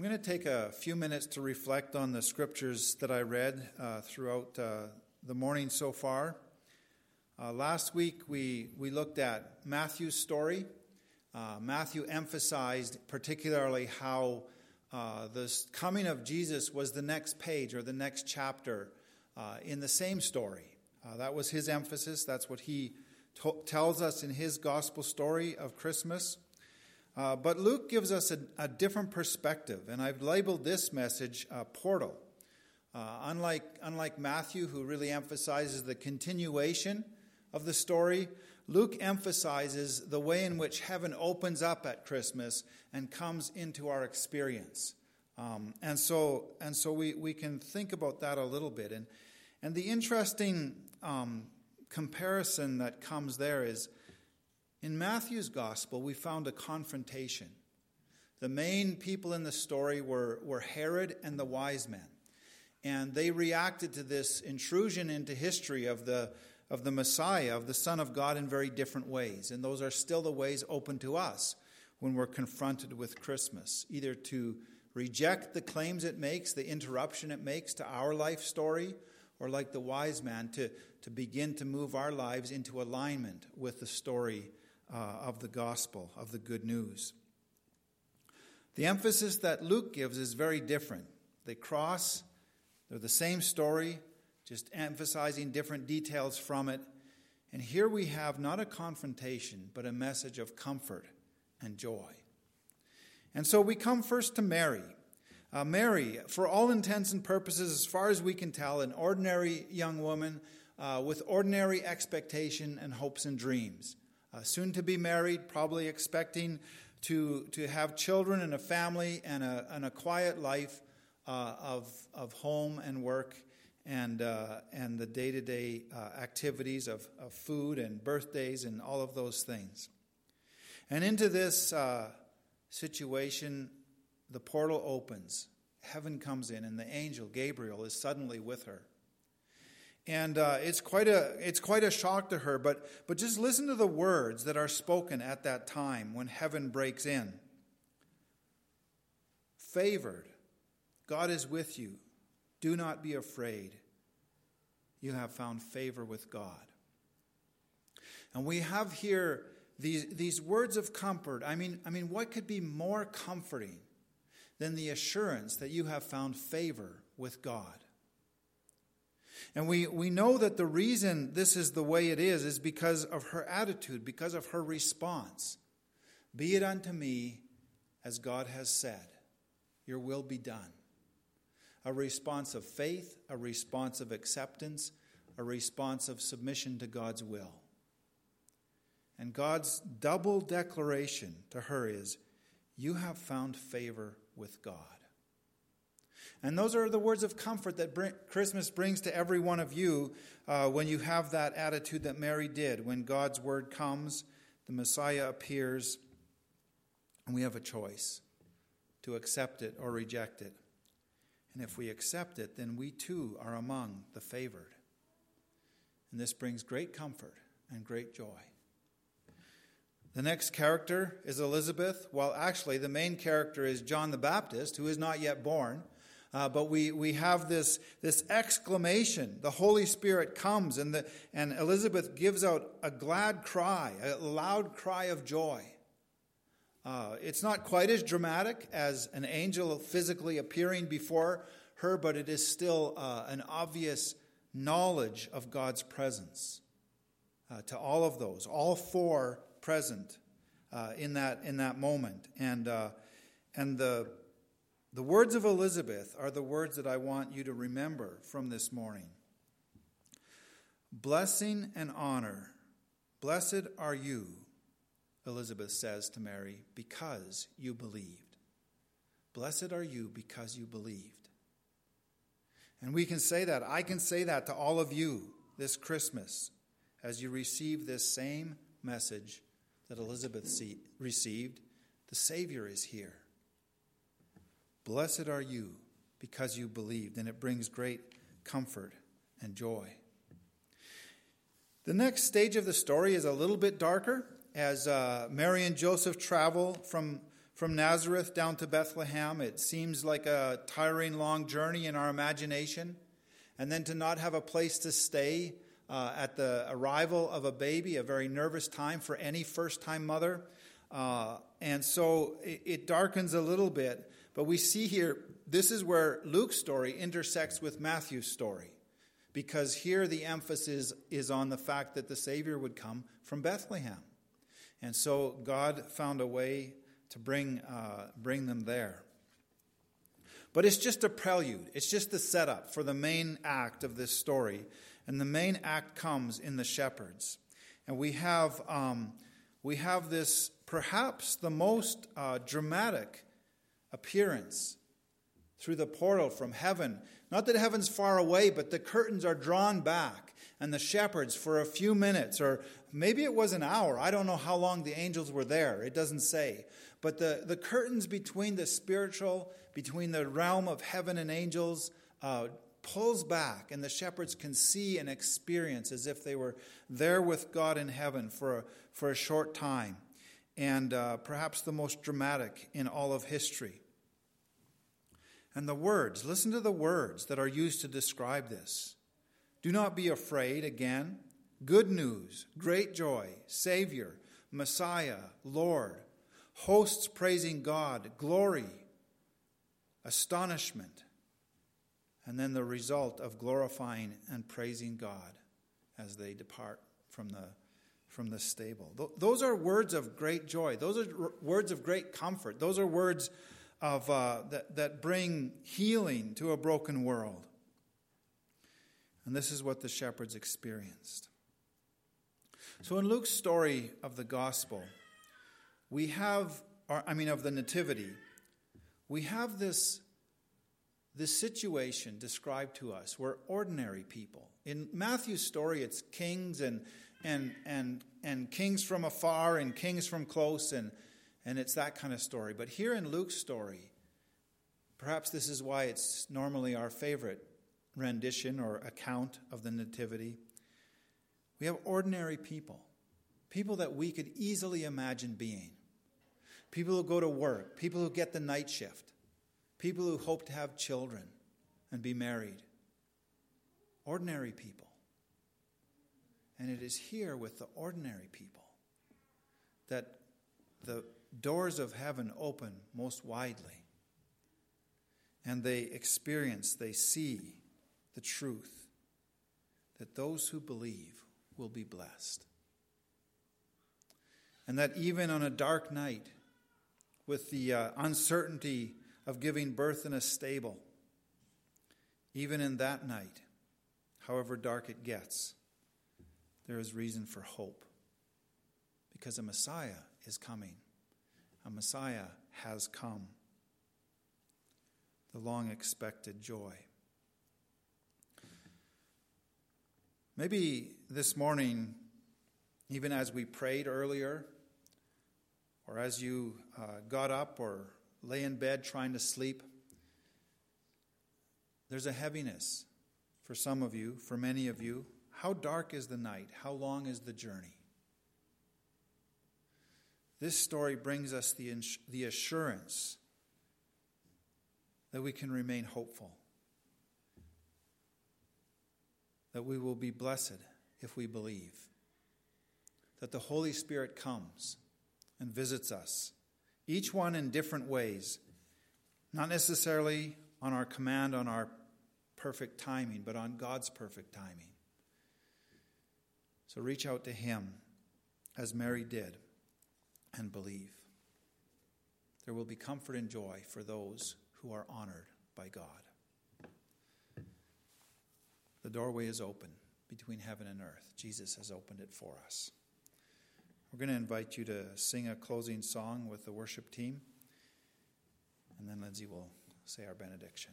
I'm going to take a few minutes to reflect on the scriptures that I read uh, throughout uh, the morning so far. Uh, last week we, we looked at Matthew's story. Uh, Matthew emphasized particularly how uh, the coming of Jesus was the next page or the next chapter uh, in the same story. that was his emphasis. That's what he to- tells us in his gospel story of Christmas. Uh, but Luke gives us a, a, different perspective, and I've labeled this message uh, portal. Uh, unlike, unlike Matthew, who really emphasizes the continuation of the story, Luke emphasizes the way in which heaven opens up at Christmas and comes into our experience. Um, and so, and so we, we can think about that a little bit. And, and the interesting um, comparison that comes there is in Matthew's gospel, we found a confrontation. The main people in the story were, were Herod and the wise men. And they reacted to this intrusion into history of the, of the Messiah, of the Son of God, in very different ways. And those are still the ways open to us when we're confronted with Christmas either to reject the claims it makes, the interruption it makes to our life story, or like the wise man, to, to begin to move our lives into alignment with the story uh, of the gospel, of the good news. The emphasis that Luke gives is very different. They cross, they're the same story, just emphasizing different details from it. And here we have not a confrontation, but a message of comfort and joy. And so we come first to Mary. Uh, Mary, for all intents and purposes, as far as we can tell, an ordinary young woman uh, with ordinary expectation and hopes and dreams uh, soon to be married, probably expecting to, to have children and a family and a, and a quiet life uh, of, of home and work and, uh, and the day to day activities of, of food and birthdays and all of those things. And into this uh, situation, the portal opens. Heaven comes in, and the angel Gabriel is suddenly with her and uh, it's quite a it's quite a shock to her. But but just listen to the words that are spoken at that time when heaven breaks in. Favored, God is with you. Do not be afraid. You have found favor with God. And we have here these, these words of comfort. I mean, I mean, what could be more comforting than the assurance that you have found favor with God? And we, we know that the reason this is the way it is is because of her attitude, because of her response. Be it unto me as God has said, your will be done. A response of faith, a response of acceptance, a response of submission to God's will. And God's double declaration to her is, You have found favor with God. And those are the words of comfort that bring, Christmas brings to every one of you uh, when you have that attitude that Mary did. When God's word comes, the Messiah appears, and we have a choice to accept it or reject it. And if we accept it, then we too are among the favored. And this brings great comfort and great joy. The next character is Elizabeth. Well, actually, the main character is John the Baptist, who is not yet born. Uh, but we, we have this, this exclamation. The Holy Spirit comes, and, the, and Elizabeth gives out a glad cry, a loud cry of joy. Uh, it's not quite as dramatic as an angel physically appearing before her, but it is still uh, an obvious knowledge of God's presence uh, to all of those, all four present uh, in, that, in that moment. And, uh, and the the words of Elizabeth are the words that I want you to remember from this morning. Blessing and honor. Blessed are you, Elizabeth says to Mary, because you believed. Blessed are you because you believed. And we can say that. I can say that to all of you this Christmas as you receive this same message that Elizabeth received. The Savior is here. Blessed are you because you believed, and it brings great comfort and joy. The next stage of the story is a little bit darker as uh, Mary and Joseph travel from, from Nazareth down to Bethlehem. It seems like a tiring long journey in our imagination. And then to not have a place to stay uh, at the arrival of a baby, a very nervous time for any first time mother. Uh, and so it, it darkens a little bit. But we see here, this is where Luke's story intersects with Matthew's story. Because here the emphasis is on the fact that the Savior would come from Bethlehem. And so God found a way to bring, uh, bring them there. But it's just a prelude, it's just the setup for the main act of this story. And the main act comes in the shepherds. And we have, um, we have this perhaps the most uh, dramatic appearance through the portal from heaven. Not that heaven's far away, but the curtains are drawn back, and the shepherds, for a few minutes, or maybe it was an hour, I don't know how long the angels were there, it doesn't say. But the, the curtains between the spiritual, between the realm of heaven and angels, uh, pulls back, and the shepherds can see and experience as if they were there with God in heaven for a, for a short time, and uh, perhaps the most dramatic in all of history. And the words, listen to the words that are used to describe this. Do not be afraid, again. Good news, great joy, Savior, Messiah, Lord, hosts praising God, glory, astonishment, and then the result of glorifying and praising God as they depart from the, from the stable. Those are words of great joy. Those are words of great comfort. Those are words of, uh, that, that bring healing to a broken world. And this is what the shepherds experienced. So in Luke's story of the gospel, we have, or, I mean, of the nativity, we have this, this situation described to us where ordinary people, in Matthew's story, it's kings and, and, and, and kings from afar and kings from close, and, and it's that kind of story. But here in Luke's story, perhaps this is why it's normally our favorite rendition or account of the Nativity. We have ordinary people, people that we could easily imagine being. People who go to work, people who get the night shift, people who hope to have children and be married. Ordinary people. And it is here with the ordinary people that the doors of heaven open most widely. And they experience, they see the truth that those who believe will be blessed. And that even on a dark night, with the uh, uncertainty of giving birth in a stable, even in that night, however dark it gets, there is reason for hope. Because a Messiah is coming, a Messiah has come. The long expected joy. Maybe this morning, even as we prayed earlier, or as you uh, got up or lay in bed trying to sleep, there's a heaviness for some of you, for many of you. How dark is the night? How long is the journey? This story brings us the, ins- the assurance that we can remain hopeful, that we will be blessed if we believe, that the Holy Spirit comes and visits us, each one in different ways, not necessarily on our command, on our perfect timing, but on God's perfect timing. So reach out to Him as Mary did and believe. There will be comfort and joy for those who are honored by God. The doorway is open between heaven and earth. Jesus has opened it for us. We're going to invite you to sing a closing song with the worship team, and then Lindsay will say our benediction.